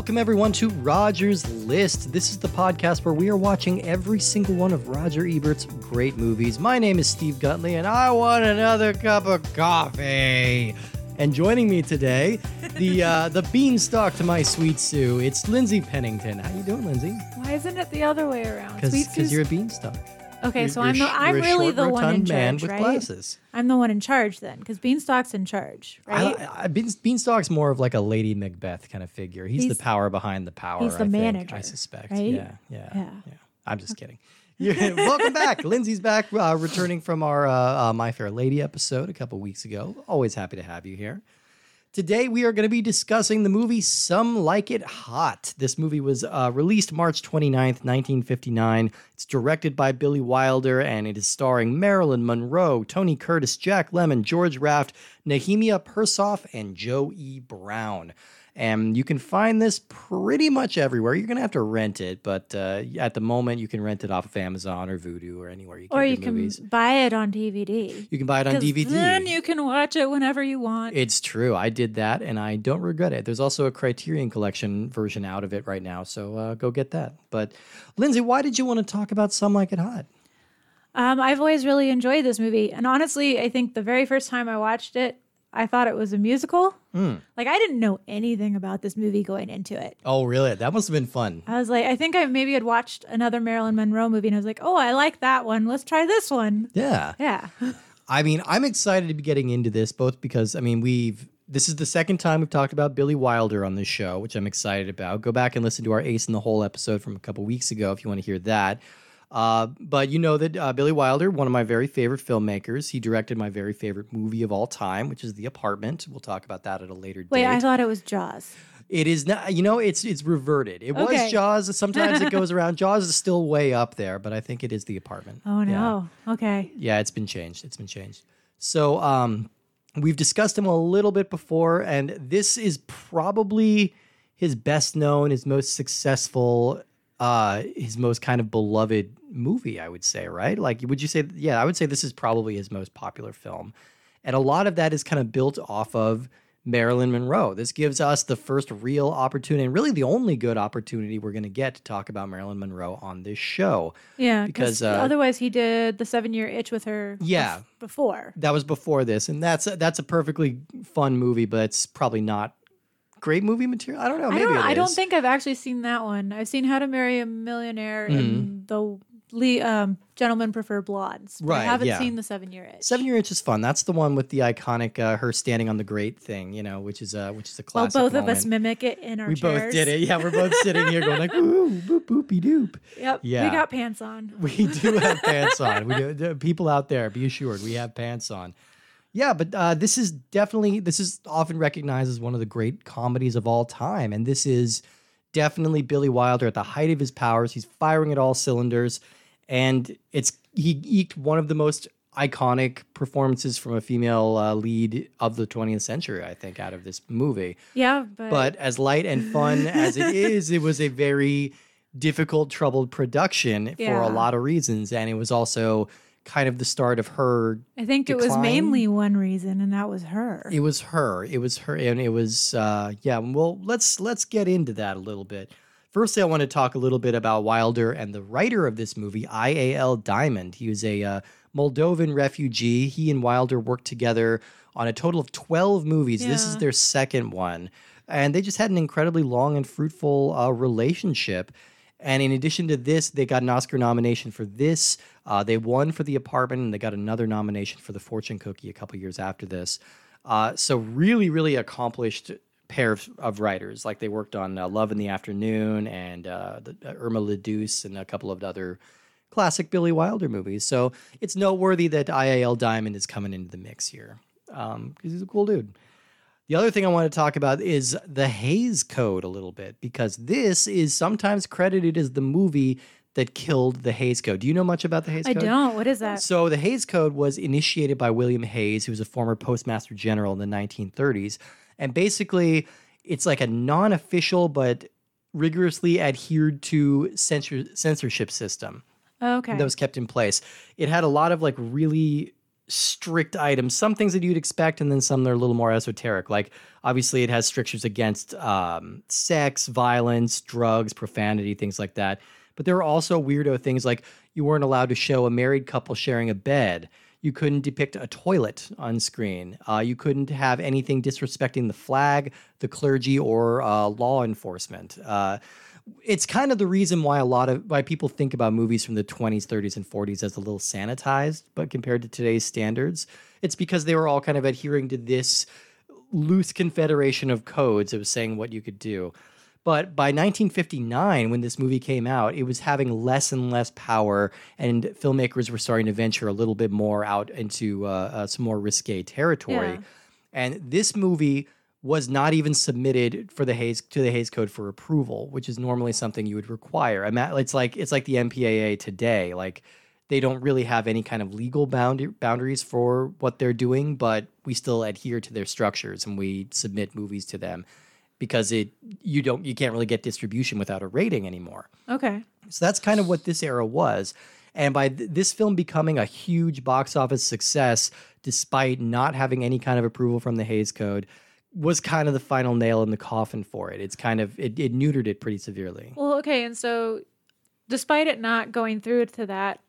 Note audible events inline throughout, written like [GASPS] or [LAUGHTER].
Welcome, everyone, to Roger's List. This is the podcast where we are watching every single one of Roger Ebert's great movies. My name is Steve Gutley, and I want another cup of coffee. And joining me today, the [LAUGHS] uh, the beanstalk to my sweet Sue, it's Lindsay Pennington. How you doing, Lindsay? Why isn't it the other way around? Because you're a beanstalk. Okay, so I'm the, I'm really the one in charge, right? glasses. I'm the one in charge then, because Beanstalk's in charge, right? I, I, Beans- Beanstalk's more of like a Lady Macbeth kind of figure. He's, He's- the power behind the power. he's the I think, manager, I suspect. right? Yeah, yeah, yeah, Yeah. I'm just kidding. [LAUGHS] Welcome back. Lindsay's back, uh, returning from our uh, uh, My Fair Lady episode a couple weeks ago. Always happy to have you here. Today, we are going to be discussing the movie Some Like It Hot. This movie was uh, released March 29th, 1959. It's directed by Billy Wilder and it is starring Marilyn Monroe, Tony Curtis, Jack Lemmon, George Raft, Nehemiah Persoff, and Joe E. Brown. And you can find this pretty much everywhere. You're going to have to rent it, but uh, at the moment, you can rent it off of Amazon or Vudu or anywhere you get or you can movies. buy it on DVD. You can buy it on DVD. Then you can watch it whenever you want. It's true. I did that and I don't regret it. There's also a Criterion Collection version out of it right now, so uh, go get that. But Lindsay, why did you want to talk about Some Like It Hot? Um, I've always really enjoyed this movie, and honestly, I think the very first time I watched it, I thought it was a musical. Hmm. Like I didn't know anything about this movie going into it. Oh, really? That must have been fun. I was like, I think I maybe had watched another Marilyn Monroe movie, and I was like, oh, I like that one. Let's try this one. Yeah. Yeah. [LAUGHS] I mean, I'm excited to be getting into this both because I mean, we've this is the second time we've talked about Billy Wilder on this show, which I'm excited about. Go back and listen to our Ace in the Hole episode from a couple weeks ago if you want to hear that. Uh, but you know that uh, Billy Wilder, one of my very favorite filmmakers, he directed my very favorite movie of all time, which is The Apartment. We'll talk about that at a later Wait, date. Wait, I thought it was Jaws. It is not, you know, it's it's reverted. It was Jaws. [LAUGHS] Sometimes it goes around. Jaws is still way up there, but I think it is The Apartment. Oh Yeah. no. Okay. Yeah, it's been changed. It's been changed. So, um, we've discussed him a little bit before, and this is probably his best known, his most successful, uh, his most kind of beloved movie. I would say, right? Like, would you say? Yeah, I would say this is probably his most popular film, and a lot of that is kind of built off of Marilyn Monroe. This gives us the first real opportunity, and really the only good opportunity we're going to get to talk about Marilyn Monroe on this show. Yeah, Because, uh, otherwise he did the seven year itch with her. Yeah. before. that was before this, and that's that's a perfectly fun movie, but it's probably not great movie material. I don't know. I Maybe don't. it I don't think I've actually seen that one. I've seen How to Marry a Millionaire Mm-hmm. and the Lee, um, Gentlemen Prefer Blondes. Right, I haven't yeah. seen the seven year itch. Seven Year Itch is fun. That's the one with the iconic uh, her standing on the grate thing, you know, which is uh, which is a classic. Well, both of us mimic it in our We chairs. both did it. Yeah, we're both sitting here going like, [LAUGHS] ooh, boop, boopy doop. Yep. Yeah. We got pants on. We do have pants on. We do, people out there, be assured, we have pants on. Yeah, but uh, this is definitely this is often recognized as one of the great comedies of all time, and this is definitely Billy Wilder at the height of his powers. He's firing at all cylinders, and it's he eked one of the most iconic performances from a female uh, lead of the 20th century, I think, out of this movie. Yeah, but, But as light and fun [LAUGHS] as it is, it was a very difficult, troubled production for a lot of reasons. And it was also kind of the start of her. I think it was mainly one reason, and that was her. It was her. It was her, and it was uh, yeah. Well, let's let's get into that a little bit. Firstly, I want to talk a little bit about Wilder and the writer of this movie, I.A.L. Diamond. He was a uh, Moldovan refugee. He and Wilder worked together on a total of 12 movies. This is their second one. And they just had an incredibly long and fruitful uh, relationship. And in addition to this, they got an Oscar nomination for this. Uh, they won for The Apartment, and they got another nomination for The Fortune Cookie a couple years after this. Uh, so really, really accomplished pair of, of writers. Like they worked on uh, Love in the Afternoon and uh, the, uh, Irma La Douce and a couple of other classic Billy Wilder movies. So it's noteworthy that IAL Diamond is coming into the mix here because he's a cool dude. The other thing I want to talk about is the Hays Code a little bit because this is sometimes credited as the movie that killed the Hays Code. Do you know much about the Hays I Code? I don't. What is that? So the Hays Code was initiated by William Hays, who was a former postmaster general in the 1930s. And basically, it's like a non-official but rigorously adhered to censor- censorship system Okay. that was kept in place. It had a lot of like really strict items. Some things that you'd expect, and then some that are a little more esoteric. Like obviously, it has strictures against um, sex, violence, drugs, profanity, things like that. But there are also weirdo things like you weren't allowed to show a married couple sharing a bed. You couldn't depict a toilet on screen. Uh, you couldn't have anything disrespecting the flag, the clergy, or uh, law enforcement. Uh, it's kind of the reason why a lot of why people think about movies from the 20s 30s and 40s as a little sanitized but compared to today's standards it's because they were all kind of adhering to this loose confederation of codes of saying what you could do but by 1959 when this movie came out it was having less and less power and filmmakers were starting to venture a little bit more out into uh, uh, some more risque territory Yeah. and this movie was not even submitted for the Hays to the Hays Code for approval, which is normally something you would require. I mean, it's like it's like the MPAA today. Like they don't really have any kind of legal bound- boundaries for what they're doing, but we still adhere to their structures and we submit movies to them because it you don't you can't really get distribution without a rating anymore. Okay. So that's kind of what this era was. And by th- this film becoming a huge box office success, despite not having any kind of approval from the Hays Code, was kind of the final nail in the coffin for it. It's kind of, it, it neutered it pretty severely. Well, okay, and so despite it not going through to that,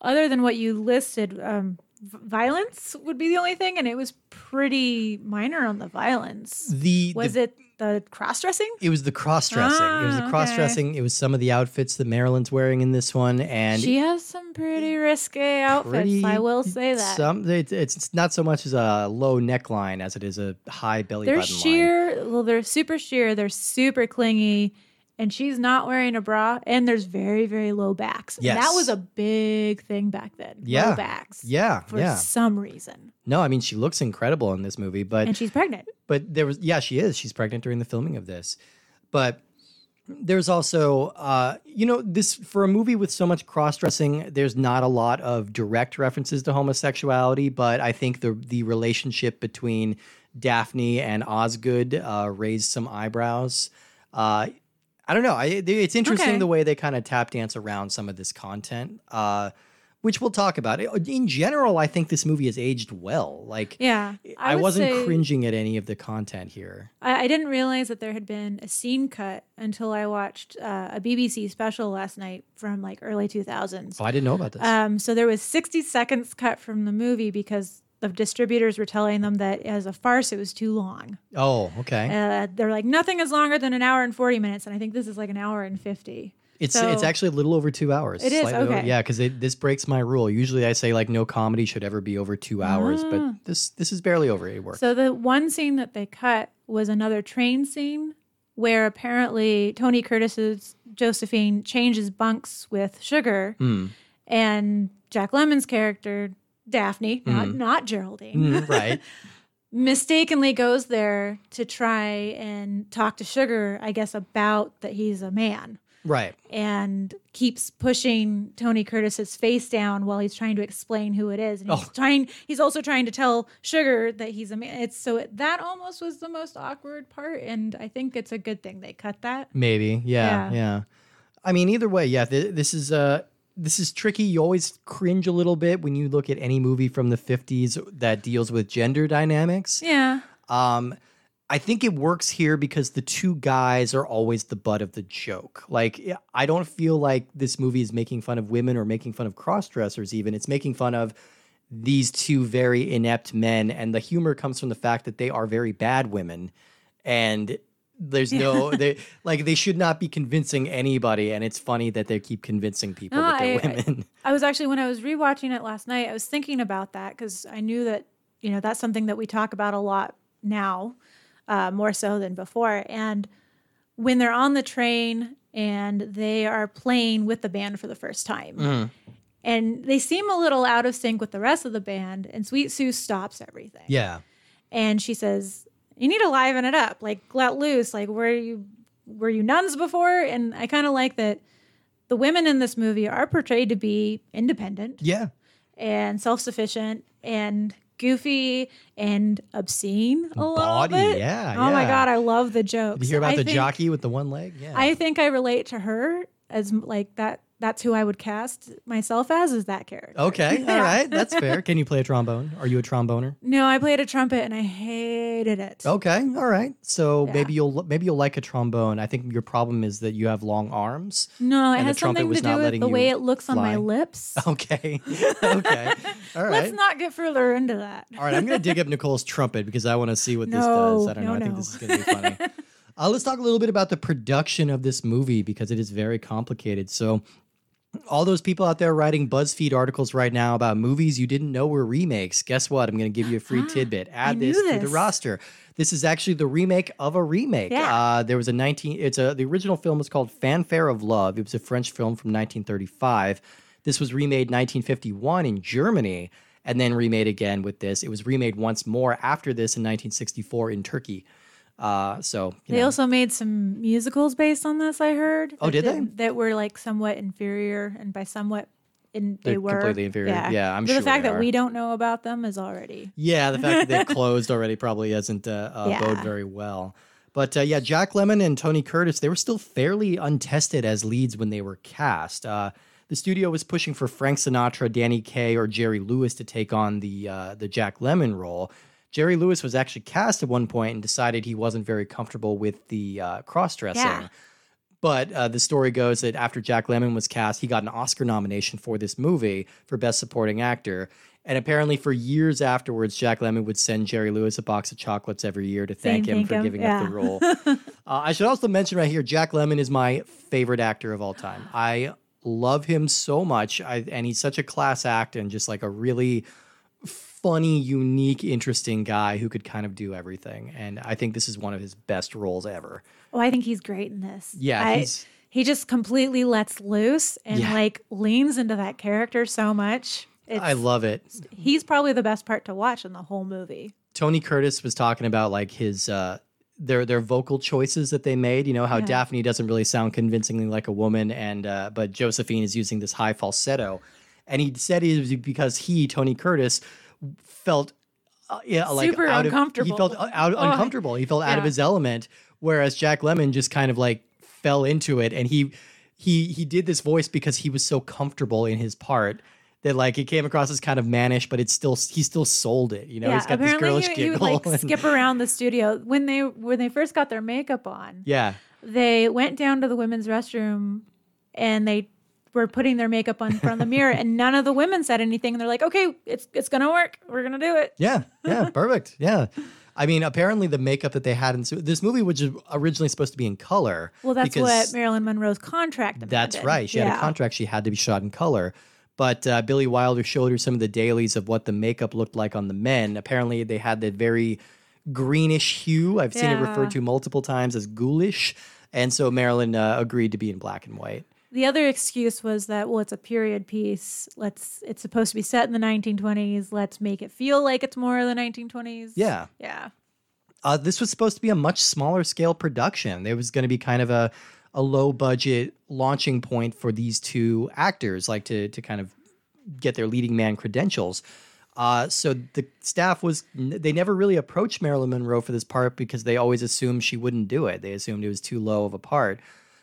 other than what you listed, um, violence would be the only thing, and it was pretty minor on the violence. The, Was the, it the cross dressing? It was the cross dressing. it was Ah, the cross dressing. It was some of the outfits that Marilyn's wearing in this one, and She has some pretty risque outfits. pretty- I will say that. Some it's, it's not so much as a low neckline as it is a high belly they're button line. sheer. Well, they're super sheer. They're super clingy, and she's not wearing a bra. And there's very very low backs. Yes. that was a big thing back then. Yeah. low backs. Yeah, for yeah. some reason. No, I mean she looks incredible in this movie, but And she's pregnant. but there was yeah she is she's pregnant during the filming of this but there's also uh you know this for a movie with so much cross-dressing there's not a lot of direct references to homosexuality but i think the the relationship between daphne and osgood uh raised some eyebrows uh i don't know I, it's interesting Okay. the way they kind of tap dance around some of this content uh which we'll talk about in general i think this movie has aged well like Yeah, I, would wasn't cringing at any of the content here. I, I didn't realize that there had been a scene cut until I watched uh, a BBC special last night from like early 2000s. Oh, I didn't know about this. Um, so there was 60 seconds cut from the movie because the distributors were telling them that as a farce it was too long. oh, okay. Uh, they're like nothing is longer than an hour and 40 minutes, and I think this is like an hour and 50. it's so- it's actually a little over two hours. It is? over- Okay. yeah, because this breaks my rule. Usually, I say like no comedy should ever be over two hours, Ah. but this this is barely over. It works. So the one scene that they cut was another train scene where apparently Tony Curtis's Josephine changes bunks with Sugar, Hmm. and Jack Lemmon's character Daphne, not not Geraldine, Mm, [LAUGHS] right. mistakenly goes there to try and talk to Sugar, I guess, about that he's a man. Right. And keeps pushing Tony Curtis's face down while he's trying to explain who it is. And he's Oh. trying he's also trying to tell Sugar that he's a man. It's so it, that almost was the most awkward part. And I think it's a good thing they cut that. Maybe. Yeah. Yeah. Yeah. I mean, either way, yeah. Th- this is uh this is tricky. You always cringe a little bit when you look at any movie from the '50s that deals with gender dynamics. Yeah. Um, I think it works here because the two guys are always the butt of the joke. Like, I don't feel like this movie is making fun of women or making fun of cross dressers, even. It's making fun of these two very inept men. And the humor comes from the fact that they are very bad women. And there's no, [LAUGHS] they like, they should not be convincing anybody. And it's funny that they keep convincing people No, that they're I- I- women. [LAUGHS] I was actually when I was rewatching it last night, I was thinking about that because I knew that you know that's something that we talk about a lot now, uh, more so than before. And when they're on the train and they are playing with the band for the first time, and they seem a little out of sync with the rest of the band, and Sweet Sue stops everything, yeah. and she says, "You need to liven it up, like let loose, like were you were you nuns before?" And I kind of like that. The women in this movie are portrayed to be independent Yeah. and self-sufficient and goofy and obscene a Bawdy, little bit. yeah, Oh my god, I love the jokes. Did you hear about I the think- jockey with the one leg? Yeah. I think I relate to her as like that that's who I would cast myself as is that character. Okay, [LAUGHS] all right, that's fair. Can you play a trombone? Are you a tromboner? No, I played a trumpet and I hated it. Okay, all right. So Yeah. maybe you'll maybe you'll like a trombone. I think your problem is that you have long arms. No, it And the has trumpet something was to do not with letting the way it looks on my lips. [LAUGHS] Okay, okay, all right. [LAUGHS] Let's not get further into that. All right, I'm going to dig up Nicole's trumpet because I want to see what this does. I don't know. no, I think no. this is going to be funny. uh, let's talk a little bit about the production of this movie because it is very complicated. So, all those people out there writing BuzzFeed articles right now about movies you didn't know were remakes, guess what? I'm going to give you a free [GASPS] tidbit. Add knew this, to the roster. This is actually the remake of a remake. Yeah. Uh, there was a 19. It's a the original film was called Fanfare of Love. It was a French film from 1935. This was remade 1951 in Germany and then remade again with this. It was remade once more after this in 1964 in Turkey. Uh, so you They know, also made some musicals based on this, I heard. Oh, that- did they? that- were like somewhat inferior, and by somewhat, in, they They're were completely inferior. Yeah, I'm but sure the fact they that are. we don't know about them is already. Yeah, the fact that they've [LAUGHS] closed already probably doesn't uh, uh, Yeah. bode very well. But uh, yeah, Jack Lemmon and Tony Curtis, they were still fairly untested as leads when they were cast. Uh, the studio was pushing for Frank Sinatra, Danny Kaye, or Jerry Lewis to take on the uh, the Jack Lemmon role. Jerry Lewis was actually cast at one point and decided he wasn't very comfortable with the uh, cross dressing. Yeah. But uh, the story goes that after Jack Lemmon was cast, he got an Oscar nomination for this movie for Best Supporting Actor. And apparently, for years afterwards, Jack Lemmon would send Jerry Lewis a box of chocolates every year to thank Saying him for him, giving up the [LAUGHS] role. uh, I should also mention right here Jack Lemmon is my favorite actor of all time. I love him so much. I, and he's such a class act and just like a really funny, unique, interesting guy who could kind of do everything. And I think this is one of his best roles ever. Oh, I think he's great in this. Yeah, I- he's- he just completely lets loose and Yeah. like leans into that character so much. It's, I love it. he's probably the best part to watch in the whole movie. Tony Curtis was talking about like his uh their their vocal choices that they made. You know how Yeah. Daphne doesn't really sound convincingly like a woman, and uh, but Josephine is using this high falsetto, and he said it was because he Tony Curtis felt uh, yeah like Super out Of, uncomfortable. he felt uh, out Oh, uncomfortable. He felt out of his element, whereas Jack Lemmon just kind of like fell into it, and he he he did this voice because he was so comfortable in his part. That like it came across as kind of mannish, but it's still he still sold it. You know, yeah, he's got this girlish he, he would like and- skip around the studio when they when they first got their makeup on. yeah, They went down to the women's restroom and they were putting their makeup on in front of the mirror, and none of the women said anything. And they're like, "Okay, it's it's gonna work. We're gonna do it." yeah, yeah, [LAUGHS] perfect. Yeah, I mean, apparently the makeup that they had in this movie, which is originally supposed to be in color. Well, that's what Marilyn Monroe's contract. That's right. She had a contract; she had to be shot in color. But uh, Billy Wilder showed her some of the dailies of what the makeup looked like on the men. Apparently, they had that very greenish hue. I've seen it referred to multiple times as ghoulish, and so Marilyn uh, agreed to be in black and white. The other excuse was that well, it's a period piece. Let's. It's supposed to be set in the 1920s. Let's make it feel like it's more of the 1920s. Yeah. Yeah. Uh, this was supposed to be a much smaller scale production. There was going to be kind of a, a low budget launching point for these two actors, like to to kind of get their leading man credentials. Uh, so the staff was they never really approached Marilyn Monroe for this part because they always assumed she wouldn't do it. They assumed it was too low of a part.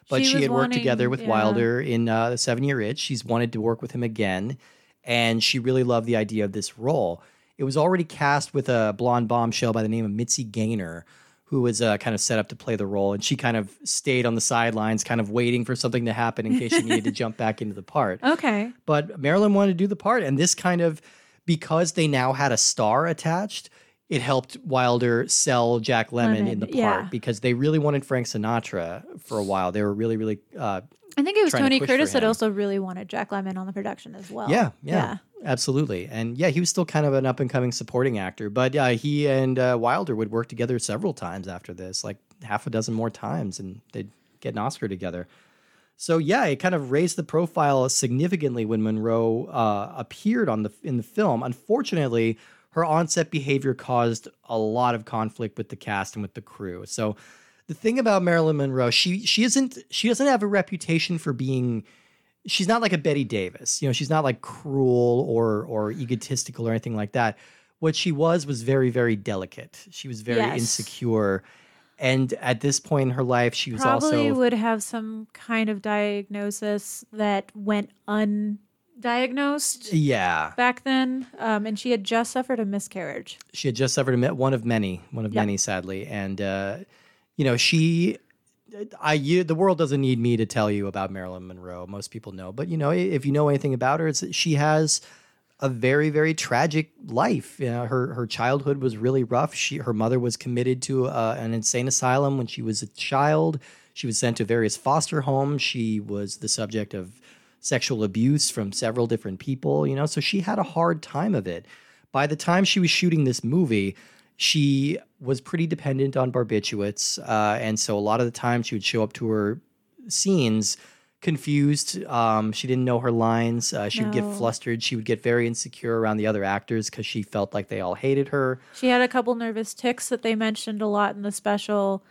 But She she, had worked wanting- together with yeah. Wilder in uh, the Seven Year Itch. She's wanted to work with him again, and she really loved the idea of this role. It was already cast with a blonde bombshell by the name of Mitzi Gaynor, who was uh, kind of set up to play the role, and she kind of stayed on the sidelines, kind of waiting for something to happen in case she needed to [LAUGHS] jump back into the part. Okay. But Marilyn wanted to do the part, and this kind of because they now had a star attached, it helped Wilder sell Jack Lemmon in the part yeah. because they really wanted Frank Sinatra for a while. They were really, really, uh, I think it was trying to Tony Curtis that also really wanted Jack Lemmon on the production as well. yeah, yeah, absolutely. And yeah, he was still kind of an up and coming supporting actor. But yeah, he and uh, Wilder would work together several times after this, like half a dozen more times, and they'd get an Oscar together. So yeah, it kind of raised the profile significantly when Monroe uh, appeared on the in the film. Unfortunately, her onset behavior caused a lot of conflict with the cast and with the crew. So the thing about Marilyn Monroe, she she isn't she doesn't have a reputation for being she's not like a Bette Davis. You know, she's not like cruel or or egotistical or anything like that. What she was was very very delicate. She was very Yes. insecure And at this point in her life, she was Probably also would have some kind of diagnosis that went undiagnosed yeah. back then. Um, and she had just suffered a miscarriage. She had just suffered a, mi- one of many, one of Yep. many, sadly, and uh, you know she. I you, the world doesn't need me to tell you about Marilyn Monroe. Most people know, but you know if you know anything about her, it's that she has a very very tragic life. You know, her her childhood was really rough. She her mother was committed to uh, an insane asylum when she was a child. She was sent to various foster homes. She was the subject of sexual abuse from several different people. You know, so she had a hard time of it. By the time she was shooting this movie, she was pretty dependent on barbiturates, uh, and so a lot of the time she would show up to her scenes confused. Um, she didn't know her lines. Uh, she would get flustered. She would get very insecure around the other actors because she felt like they all hated her. She had a couple nervous tics that they mentioned a lot in the special.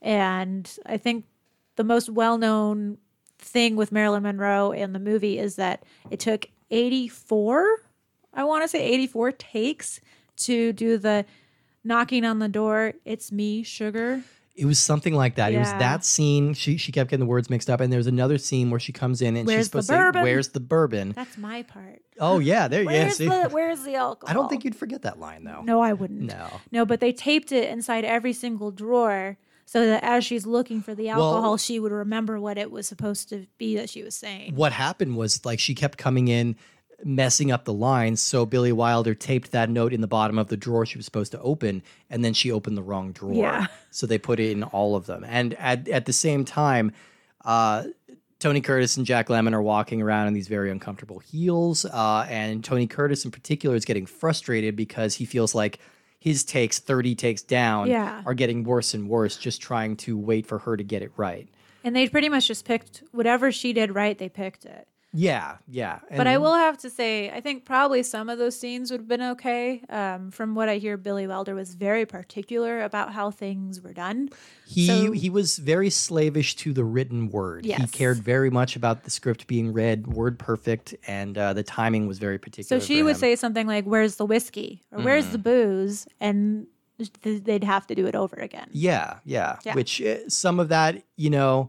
And I think the most well known thing with Marilyn Monroe in the movie is that it took 84, I want to say 84 takes to do the knocking on the door, it's me, sugar. It was something like that. It was that scene. She she kept getting the words mixed up, and there was another scene where she comes in and Where's she's supposed to say, "Where's the bourbon?" That's my part. Oh yeah, there. Yeah, Where's the where's the alcohol? I don't think you'd forget that line though. No, I wouldn't. No. No, but they taped it inside every single drawer so that as she's looking for the alcohol, she would remember what it was supposed to be that she was saying. what happened was like she kept coming in messing up the lines so billy wilder taped that note in the bottom of the drawer she was supposed to open and then she opened the wrong drawer Yeah. so they put it in all of them and at, at the same time uh, tony curtis and jack lemmon are walking around in these very uncomfortable heels uh, and tony curtis in particular is getting frustrated because he feels like his takes 30 takes down Yeah. are getting worse and worse just trying to wait for her to get it right And they pretty much just picked whatever she did right, they picked it. Yeah yeah But I will have to say, I think probably some of those scenes would have been okay. Um, from what I hear, Billy Wilder was very particular about how things were done. He So- he was very slavish to the written word. He cared very much about the script being read word perfect, and uh, the timing was very particular. So she would him. say something like, Where's the whiskey? or Where's Mm-hmm. the booze? And th- they'd have to do it over again. "Yeah, yeah." Yeah. Which uh, some of that, you know,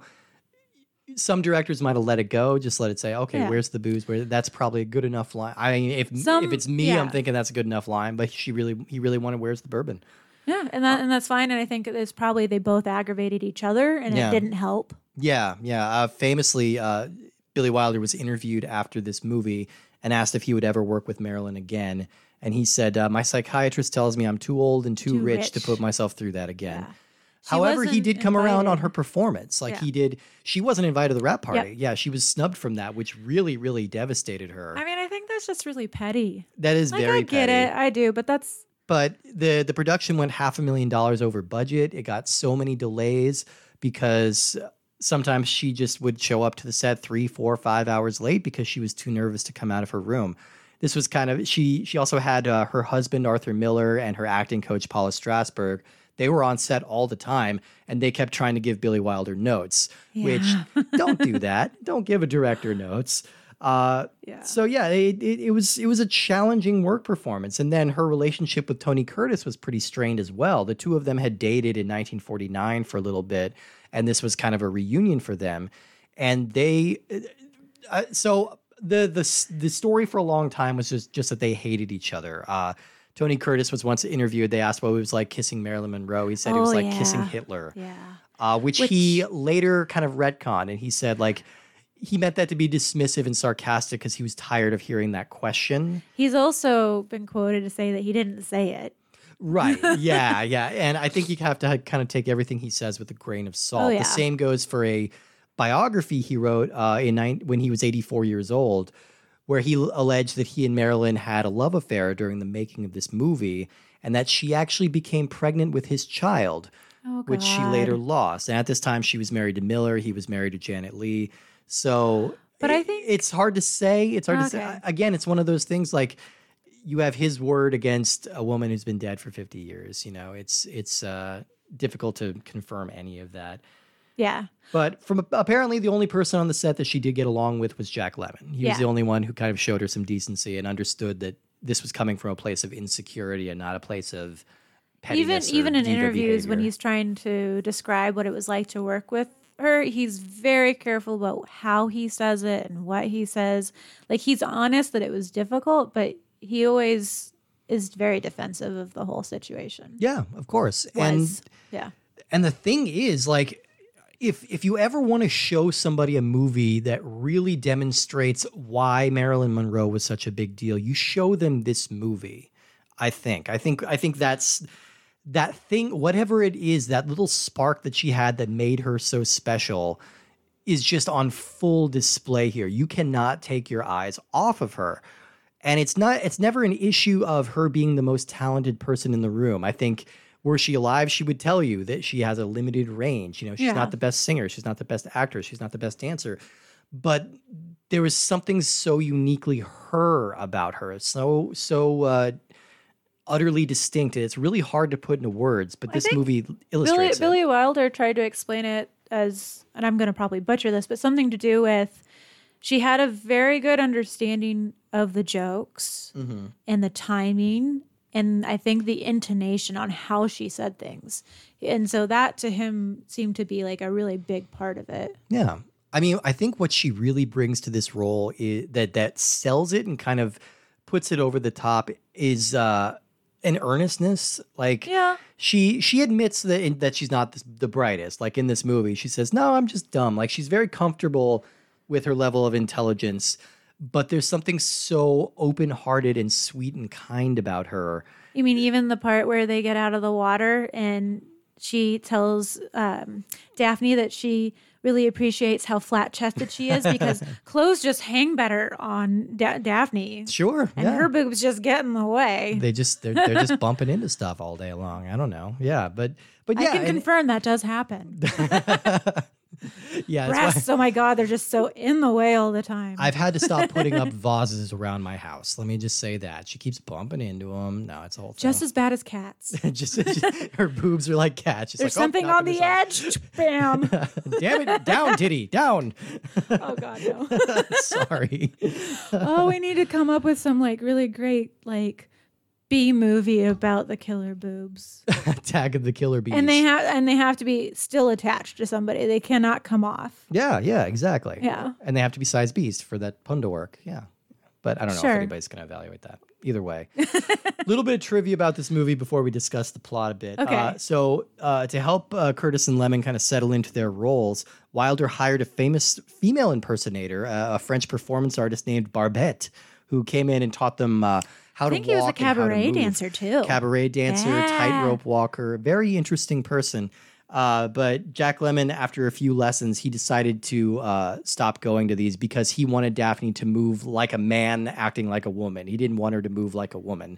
some directors might have let it go, just let it say, "Okay, Yeah. where's the booze?" Where that's probably a good enough line. I mean, if Some- if it's me, yeah. I'm thinking that's a good enough line. But she really, he really wanted, "Where's the bourbon?" Yeah, and that and that's fine. And I think it's probably they both aggravated each other, and Yeah. it didn't help. Yeah, yeah. Uh, famously, uh, Billy Wilder was interviewed after this movie and asked if he would ever work with Marilyn again. And he said, uh, "My psychiatrist tells me I'm too old and too, Too rich, to put myself through that again." However, he did come around on her performance. Like Yeah. he did, she wasn't invited to the wrap party. Yep. Yeah, she was snubbed from that, which really, really devastated her. I mean, I think that's just really petty. that is Like very I get petty. it, I do, but that's but the the production went half a million dollars over budget. It got so many delays because sometimes she just would show up to the set three, four, five hours late because she was too nervous to come out of her room. This was kind of she. She also had uh, her husband Arthur Miller and her acting coach Paula Strasberg. They were on set all the time, and they kept trying to give Billy Wilder notes. Which [LAUGHS] don't do that. Don't give a director notes. Uh, Yeah. So yeah, it, it, it was it was a challenging work performance, and then her relationship with Tony Curtis was pretty strained as well. The two of them had dated in 1949 for a little bit, and this was kind of a reunion for them. And they, uh, so the the the story for a long time was just just that they hated each other. Uh, Tony Curtis was once interviewed. They asked what it was like kissing Marilyn Monroe. He said it was Oh, like kissing. Hitler yeah. uh, which, he later kind of retconned, and he said like he meant that to be dismissive and sarcastic because he was tired of hearing that question. He's also been quoted to say that he didn't say it. Right? [LAUGHS] Yeah, yeah. And I think you have to kind of take everything he says with a grain of salt. Oh, yeah. The same goes for a biography he wrote uh, in nine, when he was 84 years old, where he alleged that he and Marilyn had a love affair during the making of this movie, and that she actually became pregnant with his child. Oh, which she later lost. And at this time, she was married to Miller. He was married to Janet Leigh. So, But I think- it's hard to say. It's hard to say. Again, it's one of those things like you have his word against a woman who's been dead for 50 years. You know, it's it's uh, difficult to confirm any of that. Yeah. But from apparently the only person on the set that she did get along with was Jack Lemmon. He was the only one who kind of showed her some decency and understood that this was coming from a place of insecurity and not a place of even even in interviews when he's trying to describe what it was like to work with her he's very careful about how he says it and what he says. Like he's honest that it was difficult but he always is very defensive of the whole situation. Yeah, of course, and yeah. and the thing is like if if you ever want to show somebody a movie that really demonstrates why Marilyn Monroe was such a big deal, you show them this movie. I think. I think I think that's that thing whatever it is, that little spark that she had that made her so special is just on full display here. You cannot take your eyes off of her. And it's not it's never an issue of her being the most talented person in the room. I think were she alive, she would tell you that she has a limited range. You know, she's Yeah. not the best singer, she's not the best actor, she's not the best dancer. But there was something so uniquely her about her. So so uh utterly distinct. and It's really hard to put into words, but this movie Billy, illustrates it. Billy Wilder tried to explain it as, and I'm going to probably butcher this, but something to do with she had a very good understanding of the jokes Mm-hmm. and the timing, and I think the intonation on how she said things. And so that to him seemed to be like a really big part of it. Yeah. I mean, I think what she really brings to this role is that that sells it and kind of puts it over the top is uh an earnestness. Like Yeah. she she admits that that she's not the, the brightest. Like in this movie, she says, "No, I'm just dumb." Like she's very comfortable with her level of intelligence, but there's something so open-hearted and sweet and kind about her. You mean even the part where they get out of the water and she tells um, Daphne that she really appreciates how flat chested she is because [LAUGHS] clothes just hang better on da- Daphne. Sure. And yeah. her boobs just get in the way. they just they're, they're just bumping into stuff all day long. I don't know. Yeah, but but yeah, I can and- confirm that does happen. [LAUGHS] yeah, Breasts, oh my God, they're just so in the way all the time. I've had to stop putting up [LAUGHS] vases around my house. Let me just say that she keeps bumping into them. No, it's a whole thing. just as bad as cats. [LAUGHS] just, just- her boobs are like cats. She's There's like, "Oh, something knocking on the edge. Bam. [LAUGHS] Damn it! Down, titty, down. Oh God, no. Sorry. oh, we need to come up with some like really great like B movie about the killer boobs. [LAUGHS] Attack of the killer bees. And they have and they have to be still attached to somebody. They cannot come off. yeah, yeah, exactly. Yeah. and they have to be size beast for that pun to work. Yeah, but I don't know Sure. if anybody's going to evaluate that. Either way, a [LAUGHS] little bit of trivia about this movie before we discuss the plot a bit. Okay. Uh, so uh, to help uh, Curtis and Lemmon kind of settle into their roles, Wilder hired a famous female impersonator, uh, a French performance artist named Barbette, who came in and taught them uh, how I to think he was a walk cabaret dancer too. Cabaret dancer, Yeah. tightrope walker, very interesting person. Uh, but Jack Lemmon, after a few lessons, he decided to uh, stop going to these because he wanted Daphne to move like a man, acting like a woman. He didn't want her to move like a woman,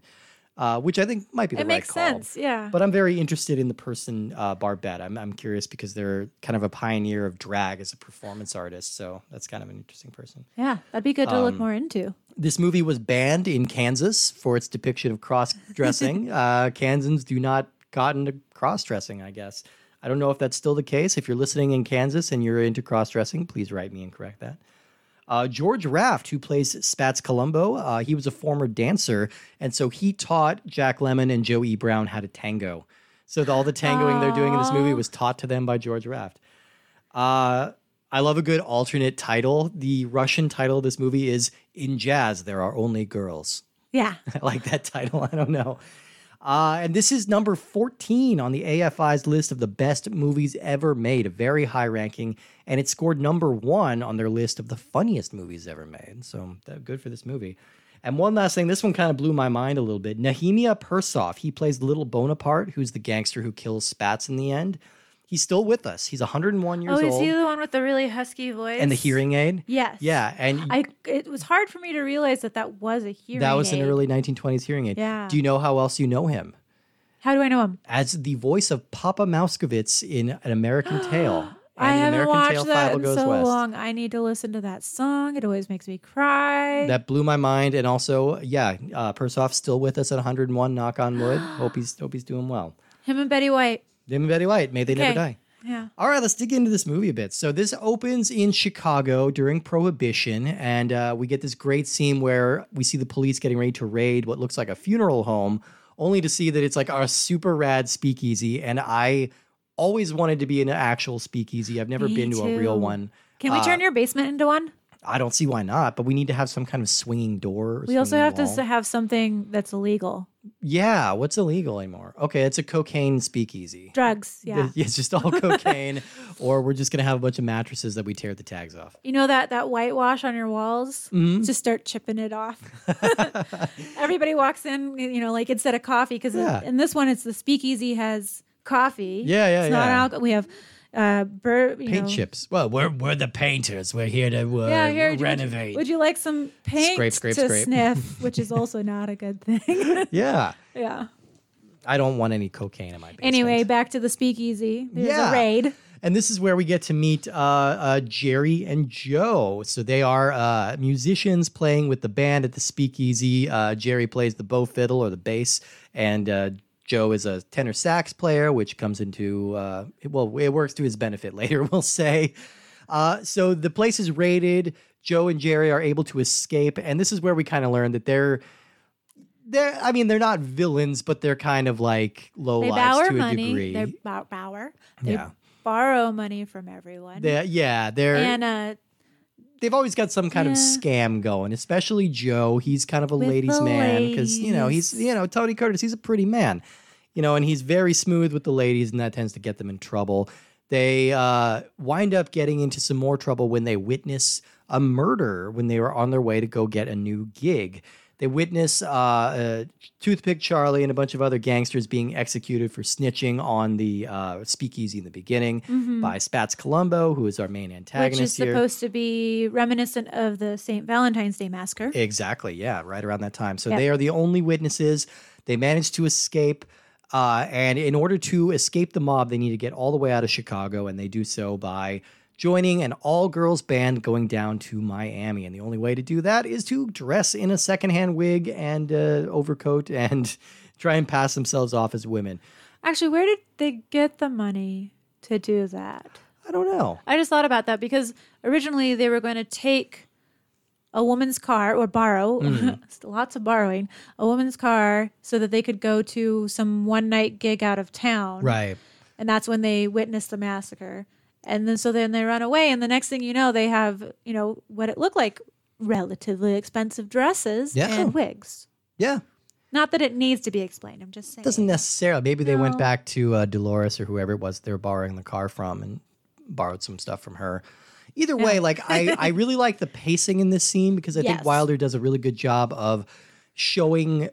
uh, which I think might be the it right makes call. sense. Yeah. But I'm very interested in the person uh, Barbette. I'm, I'm curious because they're kind of a pioneer of drag as a performance artist. So that's kind of an interesting person. yeah, that'd be good to Um, look more into. This movie was banned in Kansas for its depiction of cross dressing. [LAUGHS] uh, Kansans do not cotton to cross dressing, I guess. I don't know if that's still the case. If you're listening in Kansas and you're into cross dressing, please write me and correct that. Uh, George Raft, who plays Spats Colombo, uh, he was a former dancer, and so he taught Jack Lemmon and Joe E. Brown how to tango. So the- all the tangoing they're doing in this movie was taught to them by George Raft. Uh, I love a good alternate title. The Russian title of this movie is "In Jazz There Are Only Girls." Yeah. [LAUGHS] I like that title. I don't know. Uh, and this is number 14 on the AFI's list of the best movies ever made, a very high ranking. And it scored number one on their list of the funniest movies ever made. So good for this movie. And one last thing, this one kind of blew my mind a little bit. Nehemiah Persoff, he plays Little Bonaparte, who's the gangster who kills Spats in the end. He's still with us. He's 101 years old. Oh, is old. he the one with the really husky voice? and the hearing aid. Yes. Yeah, and I it was hard for me to realize that that was a hearing. that was an early 1920s hearing aid. Yeah. Do you know how else you know him? How do I know him? as the voice of Papa Mousekewitz in An American [GASPS] Tale. I haven't American watched Tale that in so West. long. I need to listen to that song. It always makes me cry. That blew my mind, and also, yeah, uh, Persoff's still with us at 101. Knock on wood. [GASPS] hope he's hope he's doing well. Him and Betty White. Them and Betty White, may they never die. Yeah. All right, let's dig into this movie a bit. So this opens in Chicago during Prohibition, and uh, we get this great scene where we see the police getting ready to raid what looks like a funeral home, only to see that it's like a super rad speakeasy. And I always wanted to be in an actual speakeasy. I've never Me been to a real one. Can we Uh, turn your basement into one? I don't see why not, but we need to have some kind of swinging door. or We also have to wall. s- have something that's illegal. Yeah, what's illegal anymore? Okay, it's a cocaine speakeasy. Drugs, [LAUGHS] yeah. Yeah, it's just all cocaine, [LAUGHS] or we're just gonna have a bunch of mattresses that we tear the tags off. You know that that whitewash on your walls? Mm-hmm. Just start chipping it off. [LAUGHS] Everybody walks in, you know, like instead of coffee, because Yeah. in this one, it's the speakeasy has coffee. Yeah, yeah, It's not alcohol. We have uh, bur- you Paint know, chips. Well, we're we're the painters. We're here to uh, Yeah, here. would you- renovate. Would you like some paint Scrape, scrape, to scrape. sniff? [LAUGHS] Which is also not a good thing. [LAUGHS] yeah, yeah. I don't want any cocaine in my basement. Anyway, back to the speakeasy. There's Yeah. a raid. And this is where we get to meet uh, uh, Jerry and Joe. So they are uh, musicians playing with the band at the Speakeasy. Uh, Jerry plays the bow fiddle or the bass, and uh, Joe is a tenor sax player, which comes into uh, well, it works to his benefit [LAUGHS] later. We'll say. Uh, so the place is raided. Joe and Jerry are able to escape, and this is where we kind of learn that they're. They're, I mean, they're not villains, but they're kind of like low They lives to a money. degree. They bow- bower. They Yeah. borrow money from everyone. They're- yeah, they're and uh, they've always got some kind of scam going, especially Joe. He's kind of a With ladies' man because you know he's you know Tony Curtis. He's a pretty man, you know, and he's very smooth with the ladies, and that tends to get them in trouble. They uh, wind up getting into some more trouble when they witness a murder when they were on their way to go get a new gig. They witness uh, uh, Toothpick Charlie and a bunch of other gangsters being executed for snitching on the uh, speakeasy in the beginning by Spats Colombo, who is our main antagonist. which is here. supposed to be reminiscent of the St. Valentine's Day massacre. Exactly. Yeah, right around that time. So Yeah. they are the only witnesses. They manage to escape. Uh, and in order to escape the mob, they need to get all the way out of Chicago, and they do so by joining an all girls band going down to Miami. And the only way to do that is to dress in a secondhand wig and uh, overcoat [LAUGHS] and try and pass themselves off as women. Actually, where did they get the money to do that? I don't know. I just thought about that because originally they were going to take a woman's car or borrow [LAUGHS] lots of borrowing a woman's car so that they could go to some one night gig out of town Right. and that's when they witnessed the massacre and then so then they run away and the next thing you know they have you know what it looked like relatively expensive dresses Yeah. and wigs Yeah. not that it needs to be explained i'm just saying Doesn't necessarily. Maybe they went back to uh, Dolores or whoever it was they were borrowing the car from and borrowed some stuff from her. Either way, like I, [LAUGHS] I really like the pacing in this scene because I think Wilder does a really good job of showing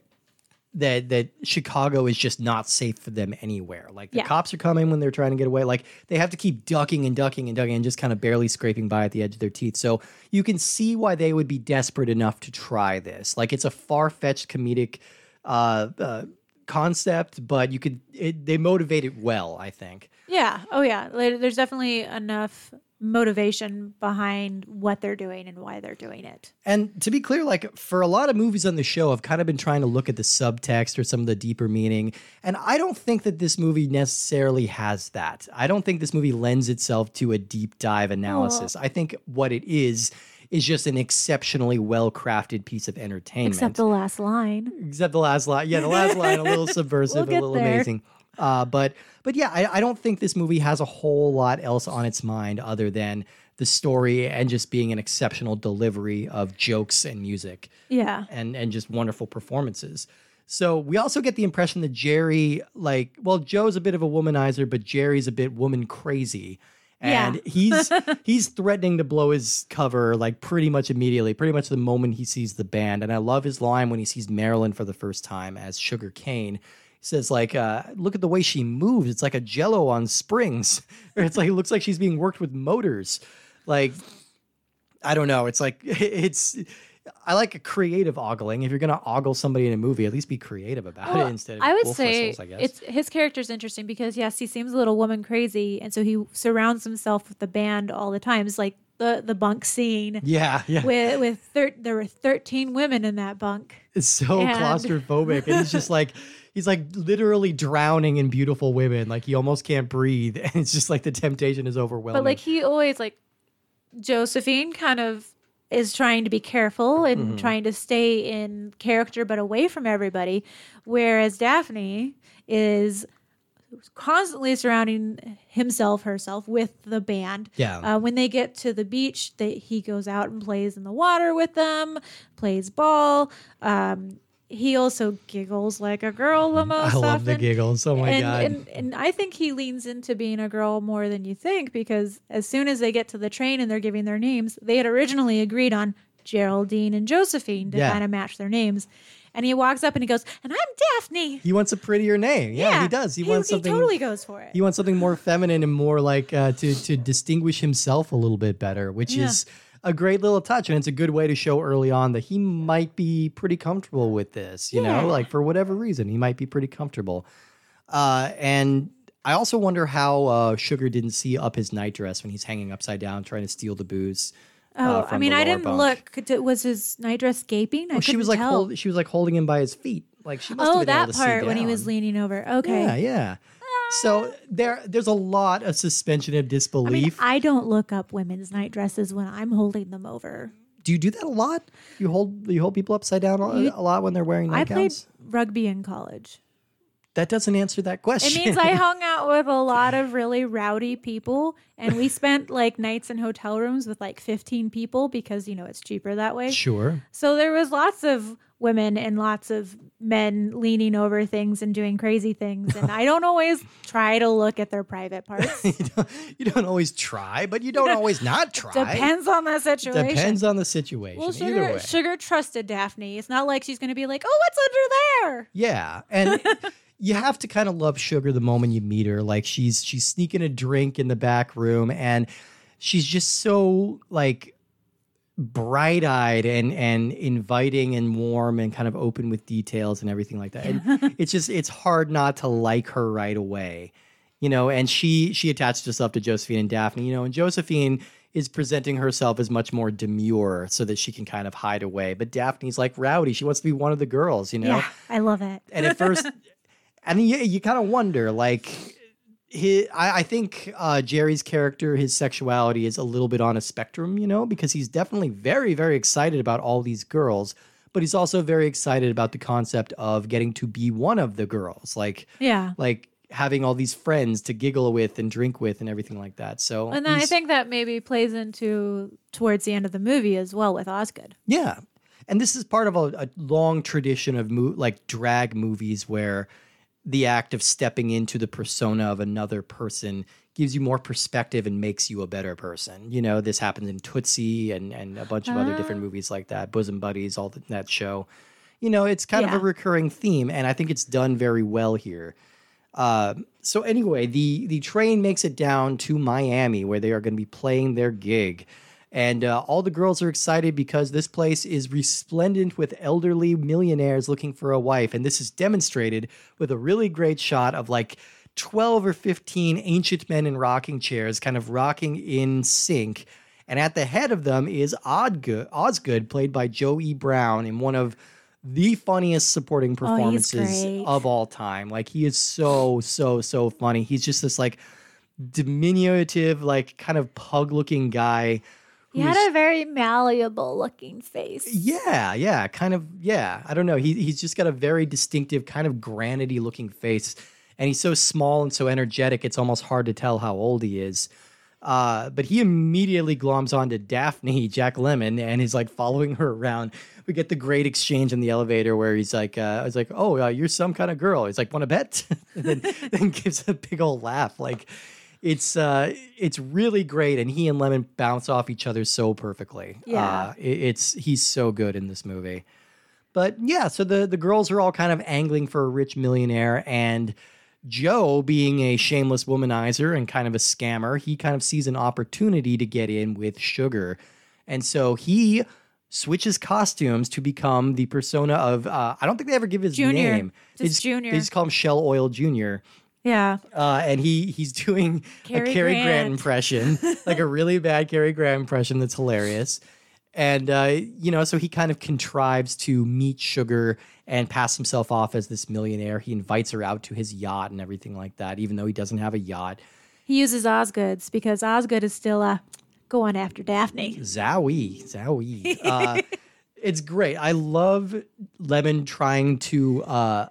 that that Chicago is just not safe for them anywhere. Like the Yeah. cops are coming when they're trying to get away. Like they have to keep ducking and ducking and ducking and just kind of barely scraping by at the edge of their teeth. So you can see why they would be desperate enough to try this. Like it's a far fetched comedic uh, uh, concept, but you could it, they motivate it well. I think. Yeah. Oh, yeah. There's definitely enough motivation behind what they're doing and why they're doing it. And to be clear, like for a lot of movies on the show, I've kind of been trying to look at the subtext or some of the deeper meaning. And I don't think that this movie necessarily has that. I don't think this movie lends itself to a deep dive oh. analysis. I think what it is is just an exceptionally well crafted piece of entertainment. Except the last line. Except the last line. Yeah, the last line a little [LAUGHS] subversive, We'll a little there. amazing. Uh, but but yeah, I, I don't think this movie has a whole lot else on its mind other than the story and just being an exceptional delivery of jokes and music Yeah. and and just wonderful performances. So we also get the impression that Jerry, like, well, Joe's a bit of a womanizer, but Jerry's a bit woman crazy. And Yeah. he's [LAUGHS] he's threatening to blow his cover like pretty much immediately, pretty much the moment he sees the band. And I love his line when he sees Marilyn for the first time as Sugar Kane. Says, like, uh, look at the way she moves. It's like a jello on springs. [LAUGHS] It's like it looks like she's being worked with motors. Like I don't know. It's like [LAUGHS] it's. I like a creative ogling. If you're gonna ogle somebody in a movie, at least be creative about Well, it instead of I would wolf say whistles, I guess. it's his character's interesting because yes, he seems a little woman crazy, and so he surrounds himself with the band all the time. It's like the the bunk scene yeah, yeah. with with thir- there were thirteen women in that bunk. it's so and- claustrophobic, and he's just [LAUGHS] like he's like literally drowning in beautiful women. Like he almost can't breathe, [LAUGHS] and it's just like the temptation is overwhelming. But like he always like Josephine kind of is trying to be careful and trying to stay in character but away from everybody, whereas Daphne is constantly surrounding himself herself with the band Yeah. uh, when they get to the beach they, he goes out and plays in the water with them plays ball um, he also giggles like a girl the most I love the often. giggles. Oh my and, god. and and I think he leans into being a girl more than you think because as soon as they get to the train and they're giving their names, they had originally agreed on Geraldine and Josephine to Yeah. kind of match their names. And he walks up and he goes, "And I'm Daphne." he wants a prettier name. Yeah, he does. He, wants something. He totally goes for it. He wants something more feminine and more like uh, to to distinguish himself a little bit better, which Yeah. is a great little touch, and it's a good way to show early on that he might be pretty comfortable with this. You Yeah. know, like for whatever reason, he might be pretty comfortable. Uh, and I also wonder how uh, Sugar didn't see up his nightdress when he's hanging upside down trying to steal the booze. uh, oh, I mean, I didn't bunk. look. Did- Was his nightdress gaping? I Well, she was like hold, she was like holding him by his feet. Like she must have oh, been able that to see part when he was leaning over. Okay. Yeah, yeah. So there, there's a lot of suspension of I mean, disbelief. I don't look up women's night dresses when I'm holding them over. do you do that a lot? You hold you hold people upside down a, You- a lot when they're wearing I played nightgowns. rugby in college. That doesn't answer that question. It means I [LAUGHS] hung out with a lot of really rowdy people, and we spent like nights in hotel rooms with like 15 people because you know it's cheaper that way. sure. So there was lots of women and lots of men leaning over things and doing crazy things, and I don't always try to look at their private parts. [LAUGHS] you, don't, you don't always try, but you don't always not [LAUGHS] try. Depends on the situation. Depends on the situation. Well, Either Sugar. Sugar trusted Daphne. It's not like she's going to be like, "Oh, what's under there?" Yeah, and [LAUGHS] you have to kind of love Sugar the moment you meet her. Like she's she's sneaking a drink in the back room, and she's just so like bright eyed and and inviting and warm and kind of open with details and everything like that. And [LAUGHS] it's just it's hard not to like her right away, you know. And she she attached herself to Josephine and Daphne, you know, and Josephine is presenting herself as much more demure so that she can kind of hide away. But Daphne's like rowdy. She wants to be one of the girls, you know Yeah, I love it. and at first, [LAUGHS] I mean, you, you kind of wonder, like, he, I, I think uh, Jerry's character, his sexuality is a little bit on a spectrum, you know, because he's definitely very, very excited about all these girls, but he's also very excited about the concept of getting to be one of the girls, like, Yeah. like having all these friends to giggle with and drink with and everything like that. So, And I think that maybe plays into towards the end of the movie as well with Osgood. Yeah. And this is part of a, a long tradition of mo- like drag movies where the act of stepping into the persona of another person gives you more perspective and makes you a better person. You know, this happens in Tootsie and, and a bunch of other different movies like that, Bosom Buddies, all the, that show. You know, it's kind of a recurring theme, and I think it's done very well here. Uh, so anyway, the the train makes it down to Miami where they are going to be playing their gig. And uh, all the girls are excited because this place is resplendent with elderly millionaires looking for a wife. And this is demonstrated with a really great shot of like 12 or 15 ancient men in rocking chairs kind of rocking in sync. And at the head of them is Odgood, Osgood, played by Joe E. Brown in one of the funniest supporting performances great. of all time. Like he is so, so, so funny. He's just this like diminutive, like kind of pug looking guy. He had a very malleable looking face. Yeah, yeah, kind of. Yeah, I don't know. He he's just got a very distinctive, kind of granity looking face, and he's so small and so energetic. It's almost hard to tell how old he is. Uh, but he immediately gloms onto Daphne, [LAUGHS] Jack Lemmon, and is like following her around. We get the great exchange in the elevator where he's like, uh, "I was like, oh, uh, you're some kind of girl." He's like, "Want to bet?" [LAUGHS] and then, [LAUGHS] then gives a big old laugh. Like, it's uh, it's really great, and he and Lemmon bounce off each other so perfectly. Yeah. uh, it- it's he's so good in this movie. But yeah, so the the girls are all kind of angling for a rich millionaire, and Joe, being a shameless womanizer and kind of a scammer, he kind of sees an opportunity to get in with Sugar, and so he switches costumes to become the persona of uh, I don't think they ever give his Junior. name. They Just Junior. They just call him Shell Oil Junior Yeah. uh, and he he's doing Cary a Cary Grant, Grant. impression, like a really bad Cary Grant impression that's hilarious. And uh, you know, so he kind of contrives to meet Sugar and pass himself off as this millionaire. He invites her out to his yacht and everything like that, even though he doesn't have a yacht. He uses Osgood's because Osgood is still a going after Daphne. Zowie, zowie. Uh, it's great. I love Lemmon trying to uh,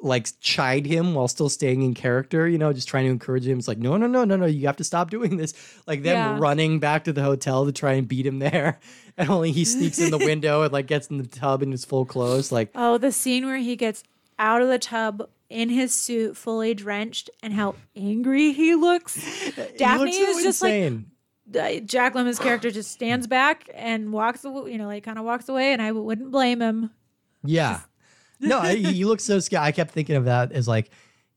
like chide him while still staying in character. You know, just trying to encourage him. It's like, no, no, no, no, no. You have to stop doing this. Like them Yeah. running back to the hotel to try and beat him there, [LAUGHS] and only he sneaks in the [LAUGHS] window and like gets in the tub in his full clothes. Like, Oh, the scene where he gets out of the tub in his suit, fully drenched, and how angry he looks. [LAUGHS] Daphne he looks so is just like insane. uh, Jack Lemmon's character just stands back and walks away, you know, like kind of walks away, and I wouldn't blame him. Yeah. No, I, [LAUGHS] he looks so scared. I kept thinking of that as like,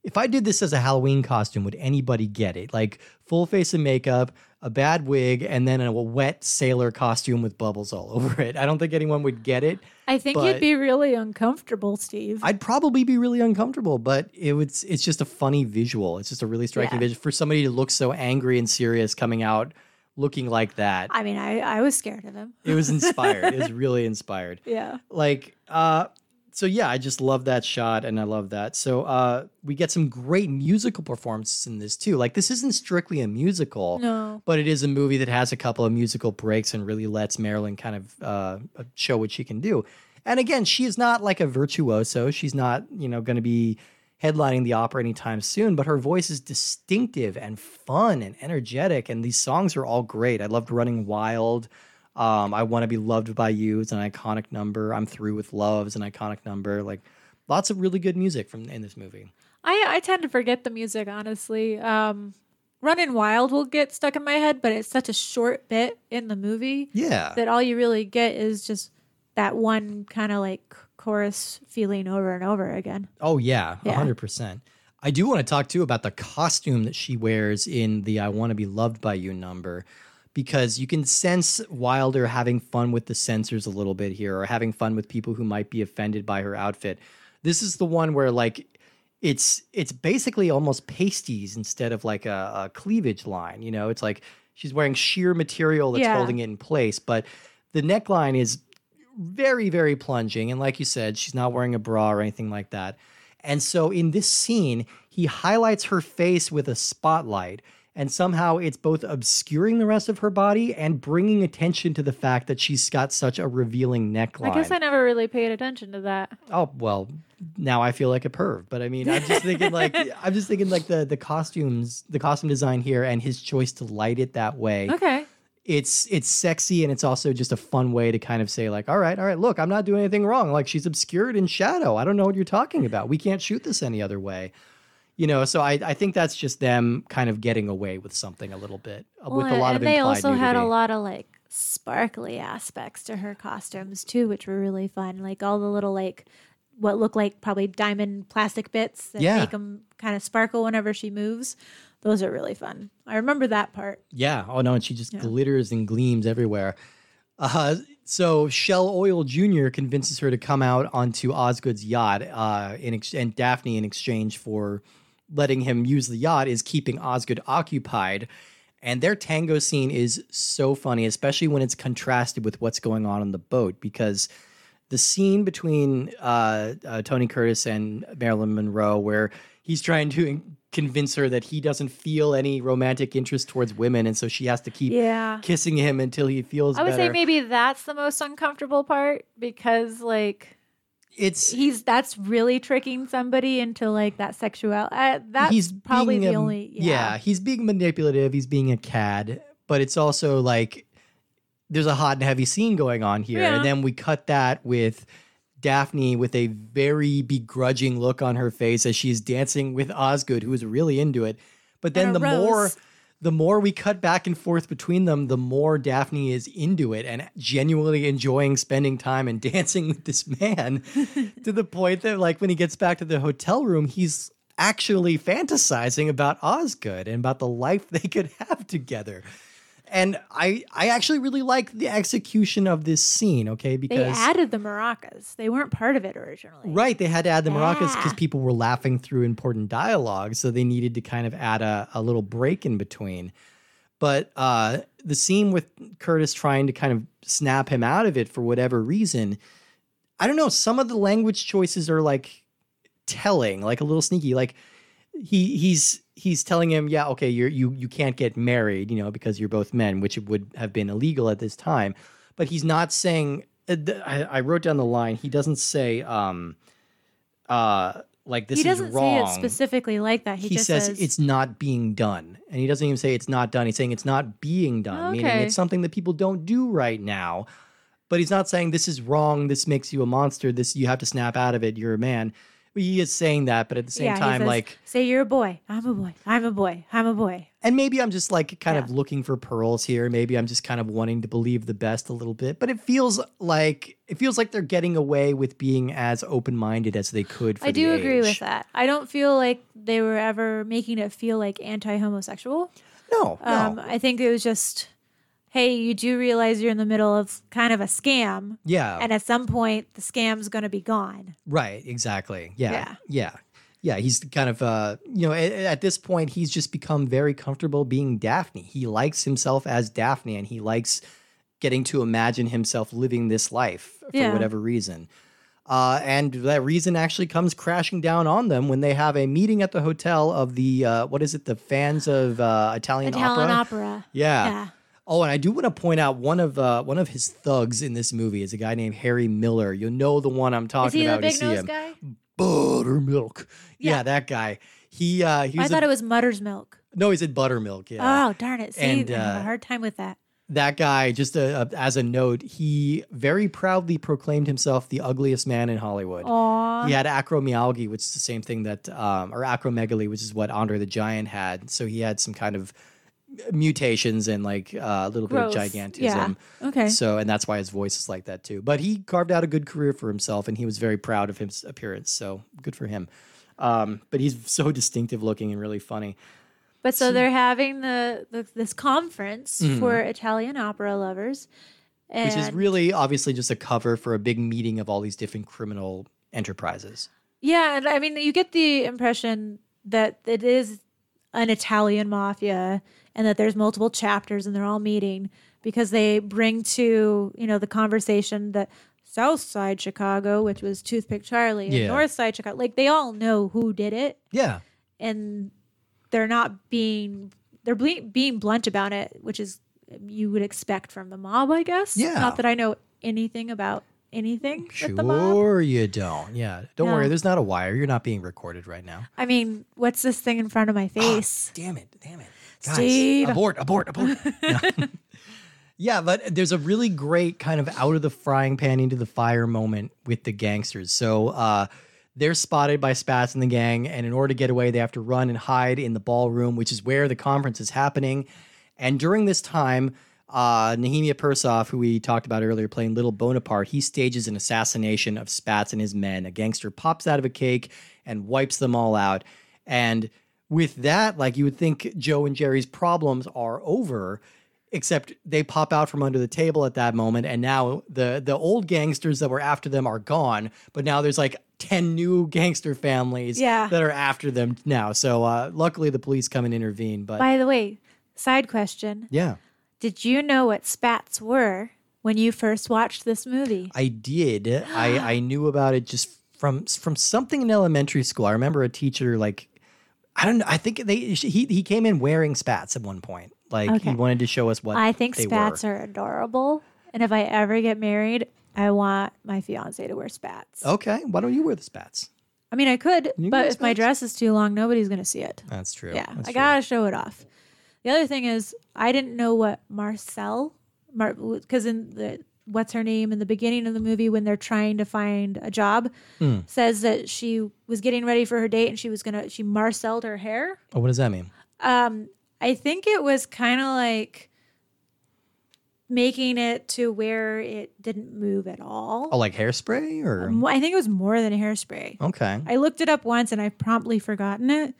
if I did this as a Halloween costume, would anybody get it? Like full face of makeup, a bad wig, and then a wet sailor costume with bubbles all [LAUGHS] over it. I don't think anyone would get it. I think you'd be really uncomfortable, Steve. I'd probably be really uncomfortable, but it was it's just a funny visual. It's just a really striking Yeah. visual for somebody to look so angry and serious coming out looking like that. I mean, I, I was scared of him. It was inspired. it was [LAUGHS] really inspired. Yeah. like uh so yeah i just love that shot and i love that. So uh we get some great musical performances in this too. Like this isn't strictly a musical No. but it is a movie that has a couple of musical breaks and really lets marilyn kind of uh show what she can do. And again she is not like a virtuoso. She's not you know going to be headlining the opera anytime soon but her voice is distinctive and fun and energetic and these songs are all great. I loved running wild um, I want to be loved by you is an iconic number. I'm through with love is an iconic number. Like lots of really good music from in this movie. I, I tend to forget the music, honestly. Um, Running Wild will get stuck in my head, but it's such a short bit in the movie Yeah, that all you really get is just that one kind of like chorus feeling over and over again. Oh yeah, Yeah. hundred percent. I do want to talk too about the costume that she wears in the "I Want to Be Loved by You" number, because you can sense Wilder having fun with the censors a little bit here, or having fun with people who might be offended by her outfit. This is the one where like it's it's basically almost pasties instead of like a, a cleavage line. You know, it's like she's wearing sheer material that's Yeah. holding it in place, but the neckline is very very plunging and like you said she's not wearing a bra or anything like that and so in this scene he highlights her face with a spotlight and somehow it's both obscuring the rest of her body and bringing attention to the fact that she's got such a revealing neckline I guess I never really paid attention to that. oh well now i feel like a perv but i mean i'm just thinking like [LAUGHS] i'm just thinking like the the costumes the costume design here and his choice to light it that way. Okay. it's it's sexy and it's also just a fun way to kind of say like all right all right look i'm not doing anything wrong. Like she's obscured in shadow. I don't know what you're talking about. We can't shoot this any other way you know so i, I think that's just them kind of getting away with something a little bit uh, with a lot and of they also had a lot of like sparkly aspects to her costumes too, which were really fun. Like all the little like what look like probably diamond plastic bits that Yeah. make them kind of sparkle whenever she moves. Those are really fun. I remember that part. Yeah. Oh no, and she just glitters and gleams everywhere. Uh, so Shell Oil Jr. convinces her to come out onto Osgood's yacht, uh, in ex- and Daphne, in exchange for letting him use the yacht, is keeping Osgood occupied. And their tango scene is so funny, especially when it's contrasted with what's going on on the boat, because the scene between uh, uh, Tony Curtis and Marilyn Monroe, where he's trying to convince her that he doesn't feel any romantic interest towards women, and so she has to keep Yeah. kissing him until he feels I would better. say maybe that's the most uncomfortable part because like it's he's that's really tricking somebody into like that sexual. Uh, that's he's probably the a- only yeah. he's being manipulative. He's being a cad, but it's also like there's a hot and heavy scene going on here, Yeah. and then we cut that with. Daphne with a very begrudging look on her face as she's dancing with Osgood, who is really into it. But then the a more rose. The more we cut back and forth between them, the more Daphne is into it and genuinely enjoying spending time and [LAUGHS] dancing with this man [LAUGHS] to the point that, like, when he gets back to the hotel room, he's actually fantasizing about Osgood and about the life they could have together. And I, I actually really like the execution of this scene, okay? Because they added the maracas. They weren't part of it originally. Right, they had to add the maracas because people were laughing through important dialogue, so they needed to kind of add a, a little break in between. But uh, the scene with Curtis trying to kind of snap him out of it for whatever reason, I don't know. Some of the language choices are like telling, like a little sneaky. Like he he's he's telling him, yeah, okay, you're you you can't get married, you know, because you're both men, which would have been illegal at this time. But he's not saying. uh, I, I wrote down the line. He doesn't say, um, uh, like this he doesn't is wrong. say it specifically like that. He, he just says, says it's not being done, and he doesn't even say it's not done. He's saying it's not being done, meaning it's something that people don't do right now. But he's not saying this is wrong. This makes you a monster. This you have to snap out of it. You're a man. He is saying that, but at the same yeah, time, says, like say you're a boy. I'm a boy. I'm a boy. I'm a boy. and maybe I'm just like kind of looking for pearls here. Maybe I'm just kind of wanting to believe the best a little bit. But it feels like it feels like they're getting away with being as open minded as they could. For I do agree age. with that. I don't feel like they were ever making it feel like anti-homosexual. No, no. Um, I think it was just, hey, you do realize you're in the middle of kind of a scam, yeah, and at some point the scam's going to be gone. right. Exactly. Yeah, Yeah. yeah, yeah. He's kind of uh, you know, at, at this point, he's just become very comfortable being Daphne. He likes himself as Daphne, and he likes getting to imagine himself living this life for Yeah. whatever reason. Uh, and that reason actually comes crashing down on them when they have a meeting at the hotel of the uh, what is it? The fans of uh, Italian, opera Italian opera. opera. Yeah. Yeah. Oh, and I do want to point out one of uh, one of his thugs in this movie is a guy named Harry Miller. You'll know the one I'm Is talking he the about. when you big see nose him. guy? Buttermilk. Yeah. Yeah. that guy. He uh, he I thought a- it was Mutter's milk. no, he said buttermilk. Yeah. Oh, darn it. See, And, I have uh, a hard time with that. that guy, just a, a- as a note, he very proudly proclaimed himself the ugliest man in Hollywood. Aw. He had acromyalgia, which is the same thing that, um, or acromegaly, which is what Andre the Giant had. So he had some kind of mutations and like uh, a little Gross. bit of gigantism. Yeah. Okay. So, and that's why his voice is like that too. But he carved out a good career for himself, and he was very proud of his appearance. So good for him. Um, but he's [LAUGHS] so distinctive looking and really funny. But so they're having the, the this conference for Italian opera lovers, Mm-hmm. which is really obviously just a cover for a big meeting of all these different criminal enterprises. yeah, and I mean you get the impression that it is an Italian mafia and that there's multiple chapters and they're all meeting because they bring to you know the conversation that South Side Chicago, which was Toothpick Charlie, and North Side Chicago, like they all know who did it, Yeah. and they're not being they're ble- being blunt about it, which is you would expect from the mob, I guess. Yeah. Not that I know anything about anything with the mob. Sure, you don't. Yeah. Don't No. worry. There's not a wire. You're not being recorded right now. I mean, what's this thing in front of my face? Damn it. Damn it. Guys, Steve. abort, abort, abort. No. [LAUGHS] [LAUGHS] yeah, but there's a really great kind of out of the frying pan into the fire moment with the gangsters. So uh, they're spotted by Spats and the gang, and in order to get away, they have to run and hide in the ballroom, which is where the conference is happening. And during this time, uh, Nehemiah Persoff, who we talked about earlier, playing Little Bonaparte, he stages an assassination of Spats and his men. A gangster pops out of a cake and wipes them all out. And with that, like you would think Joe and Jerry's problems are over, except they pop out from under the table at that moment, and now the the old gangsters that were after them are gone. But now there's like ten new gangster families Yeah. that are after them now. So uh, luckily the police come and intervene. But By the way, side question: yeah, Did you know what spats were when you first watched this movie? I did. I I [GASPS] knew about it just from from something in elementary school. I remember a teacher like. I don't know. I think they he he came in wearing spats at one point. Like he wanted to show us what I think they spats were. are adorable, and if I ever get married, I want my fiance to wear spats. Okay, why don't you wear the spats? I mean, I could, but if my dress is too long, nobody's gonna see it. That's true. Yeah, That's I true. gotta show it off. The other thing is, I didn't know what Marcel, because in the what's her name in the beginning of the movie when they're trying to find a job, Hmm. says that she was getting ready for her date and she was gonna she Marceled her hair. Oh, what does that mean? Um, I think it was kind of like making it to where it didn't move at all. Oh, like hairspray or Mo- I think it was more than hairspray. okay. I looked it up once and I've promptly forgotten it,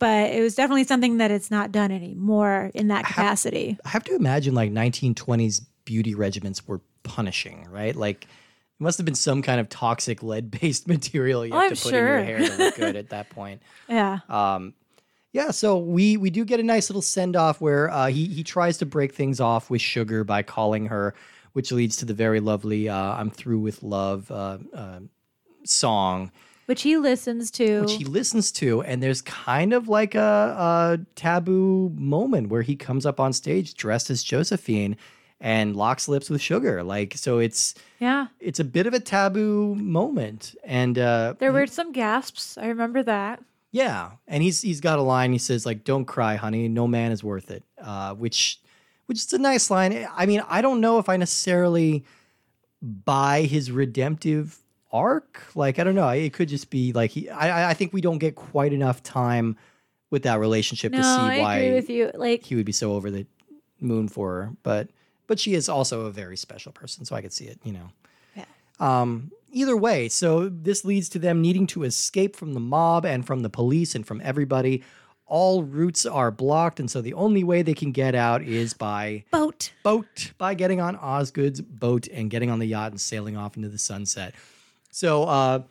but it was definitely something that it's not done anymore in that capacity. I have to imagine like 1920s beauty regimens were punishing, right? Like it must have been some kind of toxic lead-based [LAUGHS] material you Oh, have I'm to put in your sure. hair to look good at that [LAUGHS] point. Yeah. Um, yeah, so we we do get a nice little send off where uh, he he tries to break things off with Sugar by calling her, which leads to the very lovely uh, "I'm through with love" uh, uh, song. Which he listens to. which he listens to, and there's kind of like a, a taboo moment where he comes up on stage dressed as Josephine and locks lips with Sugar. Like, so it's yeah. it's a bit of a taboo moment, and uh, There were some gasps. I remember that. yeah, and he's he's got a line. He says like, "Don't cry, honey. No man is worth it," uh, which which is a nice line. I mean, I don't know if I necessarily buy his redemptive arc. Like, I don't know. It could just be like he. I I think we don't get quite enough time with that relationship No, to see I why agree with you. Like he would be so over the moon for her. But but she is also a very special person, so I could see it. You know. Yeah. Um. Either way, so this leads to them needing to escape from the mob and from the police and from everybody. All routes are blocked, and so the only way they can get out is by boat. boat, by getting on Osgood's boat and getting on the yacht and sailing off into the sunset. So, uh,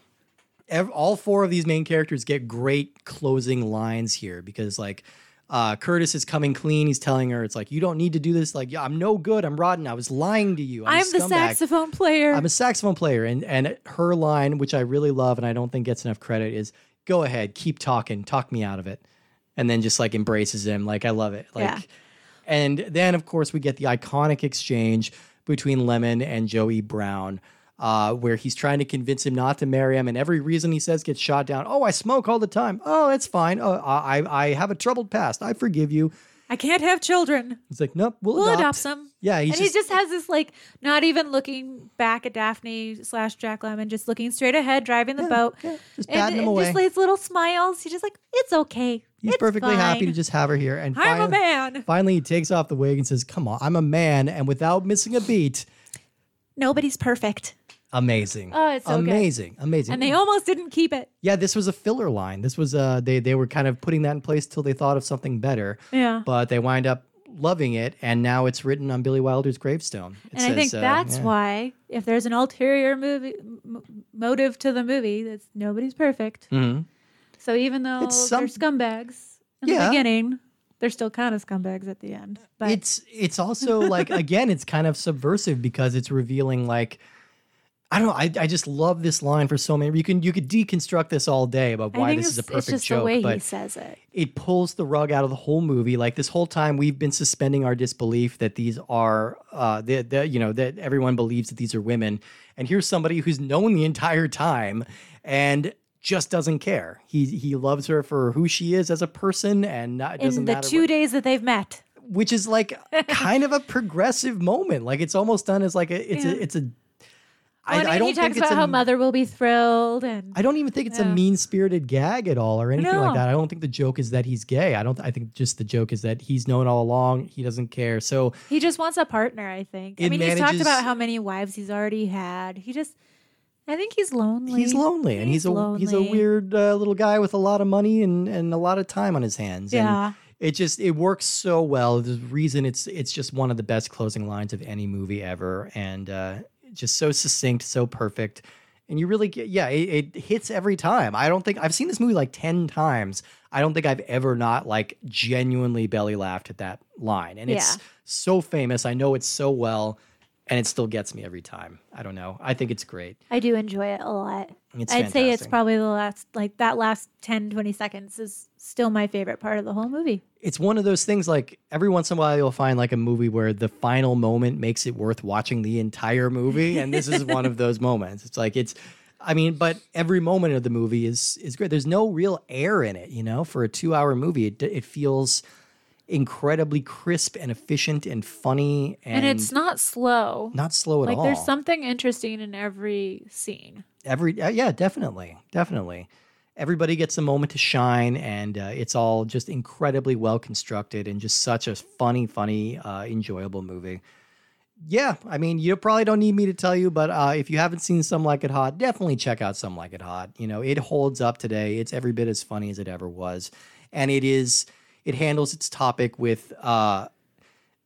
ev- all four of these main characters get great closing lines here because, like, uh, Curtis is coming clean. He's telling her, "It's like you don't need to do this. Like, yeah, I'm no good. I'm rotten. I was lying to you. I'm, a I'm the saxophone player. I'm a saxophone player, and and her line, which I really love and I don't think gets enough credit, is "Go ahead, keep talking, talk me out of it," and then just like embraces him. Like I love it. Like, Yeah. and then of course we get the iconic exchange between Lemmon and Joey Brown. Uh, where he's trying to convince him not to marry him, and every reason he says gets shot down. Oh, I smoke all the time. Oh, it's fine. Oh, I I have a troubled past. I forgive you. I can't have children. It's like, nope, we'll, We'll adopt. adopt some. Yeah, he's and just, he just has this like not even looking back at Daphne slash Jack Lemmon, just looking straight ahead, driving the boat. yeah, just and, patting him and away. just like little smiles. He's just like, it's okay. He's It's perfectly happy to just have her here. And I'm a man. Finally, he takes off the wig and says, Come on, I'm a man. And without missing a beat, Nobody's perfect. Amazing. Oh, it's so good. amazing. Amazing. And they almost didn't keep it. yeah, this was a filler line. This was, uh, they, they were kind of putting that in place till they thought of something better, Yeah. but they wind up loving it. And now it's written on Billy Wilder's gravestone. It and I think says, uh, that's yeah. why, if there's an ulterior movie m- motive to the movie, that's nobody's perfect. Mhm. So even though some- they're scumbags in Yeah. the beginning, they're still kind of scumbags at the end. But it's it's also like [LAUGHS] again it's kind of subversive because it's revealing like I don't know. I, I just love this line for so many. You can you could deconstruct this all day about why this is a perfect it's just joke, the way but he says it. it pulls the rug out of the whole movie. Like this whole time, we've been suspending our disbelief that these are, uh, that that, you know, that everyone believes that these are women. And here's somebody who's known the entire time and just doesn't care. He he loves her for who she is as a person, and not, it doesn't In the two what- days that they've met. which is like [LAUGHS] kind of a progressive moment. Like it's almost done as like a, it's Yeah. a, it's a. I, I don't he think talks it's about a, how mother will be thrilled and I don't even think it's a mean spirited gag at all or anything No. like that. I don't think the joke is that he's gay. I don't. I think just the joke is that he's known all along. He doesn't care. So he just wants a partner, I think. I mean, he's talked about how many wives he's already had. He just I think he's lonely. he's lonely, and he's, He's a he's a weird uh, little guy with a lot of money and and a lot of time on his hands. And Yeah. it just it works so well. The reason it's it's just one of the best closing lines of any movie ever, and uh, just so succinct, so perfect. And you really get yeah, it, it hits every time. I don't think I've seen this movie like ten times. I don't think I've ever not like genuinely belly laughed at that line, and it's so famous. I know it so well, and it still gets me every time. I don't know. I think it's great. I do enjoy it a lot. It's I'd say it's probably the last like that last 10 20 seconds is still my favorite part of the whole movie. it's one of those things like every once in a while you'll find like a movie where the final moment makes it worth watching the entire movie [LAUGHS] and this is one of those moments it's like it's i mean but every moment of the movie is is great there's no real air in it you know for a two hour movie it, it feels incredibly crisp and efficient and funny and, And, it's not slow. not slow at like all. there's something interesting in every scene. every uh, yeah definitely definitely. Everybody gets a moment to shine and uh, it's all just incredibly well constructed and just such a funny funny uh, enjoyable movie. Yeah i mean you probably don't need me to tell you but uh, if you haven't seen some like it hot definitely check out some like it hot. You know it holds up today. It's every bit as funny as it ever was. And it is it handles its topic with uh,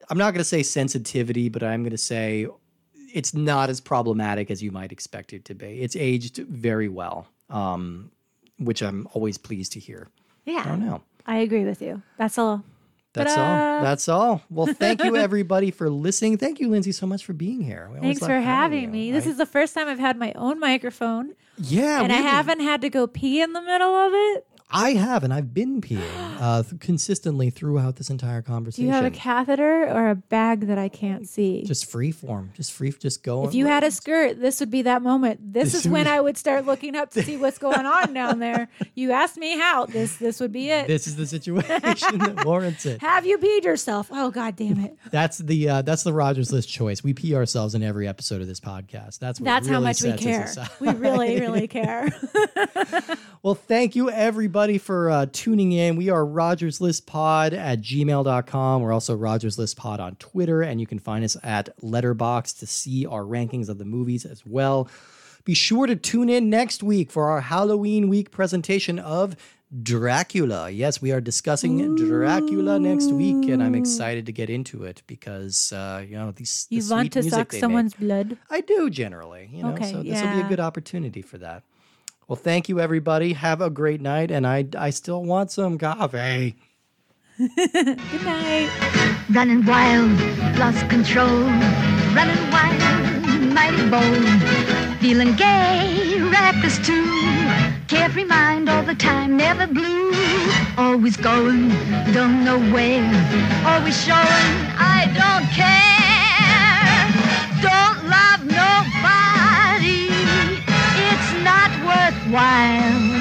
i'm not going to say sensitivity but i'm going to say it's not as problematic as you might expect it to be. It's aged very well, um, which I'm always pleased to hear. Yeah, I don't know. I agree with you. That's all. That's Ta-da! all. That's all. Well, thank you [LAUGHS] everybody for listening. Thank you, Lindsay, so much for being here. We Thanks for having you. me. This is the first time I've had my own microphone Yeah, and I haven't had to go pee in the middle of it. I have, and I've been peeing uh, th- consistently throughout this entire Do conversation. you have a catheter or a bag that I can't see? just free form, just free, just going. if you had a skirt, this would be that moment. This, This is when would- I would start looking up to see what's going on down there. You asked me how. This this would be [LAUGHS] it. this is the situation that [LAUGHS] warrants it. Have you peed yourself? Oh god damn it. [LAUGHS] That's the uh, that's the Rogers List choice. We pee ourselves in every episode of this podcast. That's what That's how much we sets us care. aside. We really, really care. Well, thank you everybody for uh, tuning in. We are Rogers List Pod at gmail.com. We're also Rogers List Pod on Twitter, and you can find us at Letterboxd to see our rankings of the movies as well. Be sure to tune in next week for our Halloween week presentation of Dracula. Yes, we are discussing Dracula next week, and I'm excited to get into it because uh, you know these the You want sweet to music suck they make. someone's blood? I do generally, you know. Okay, so this will be a good opportunity for that. Well, thank you everybody. Have a great night, and I I still want some coffee. [LAUGHS] Good night. Running wild, lost control. Running wild, mighty bold. Feeling gay, reckless too. Carefree mind all the time, never blue. Always going, don't know where. Always showing, I don't Wild.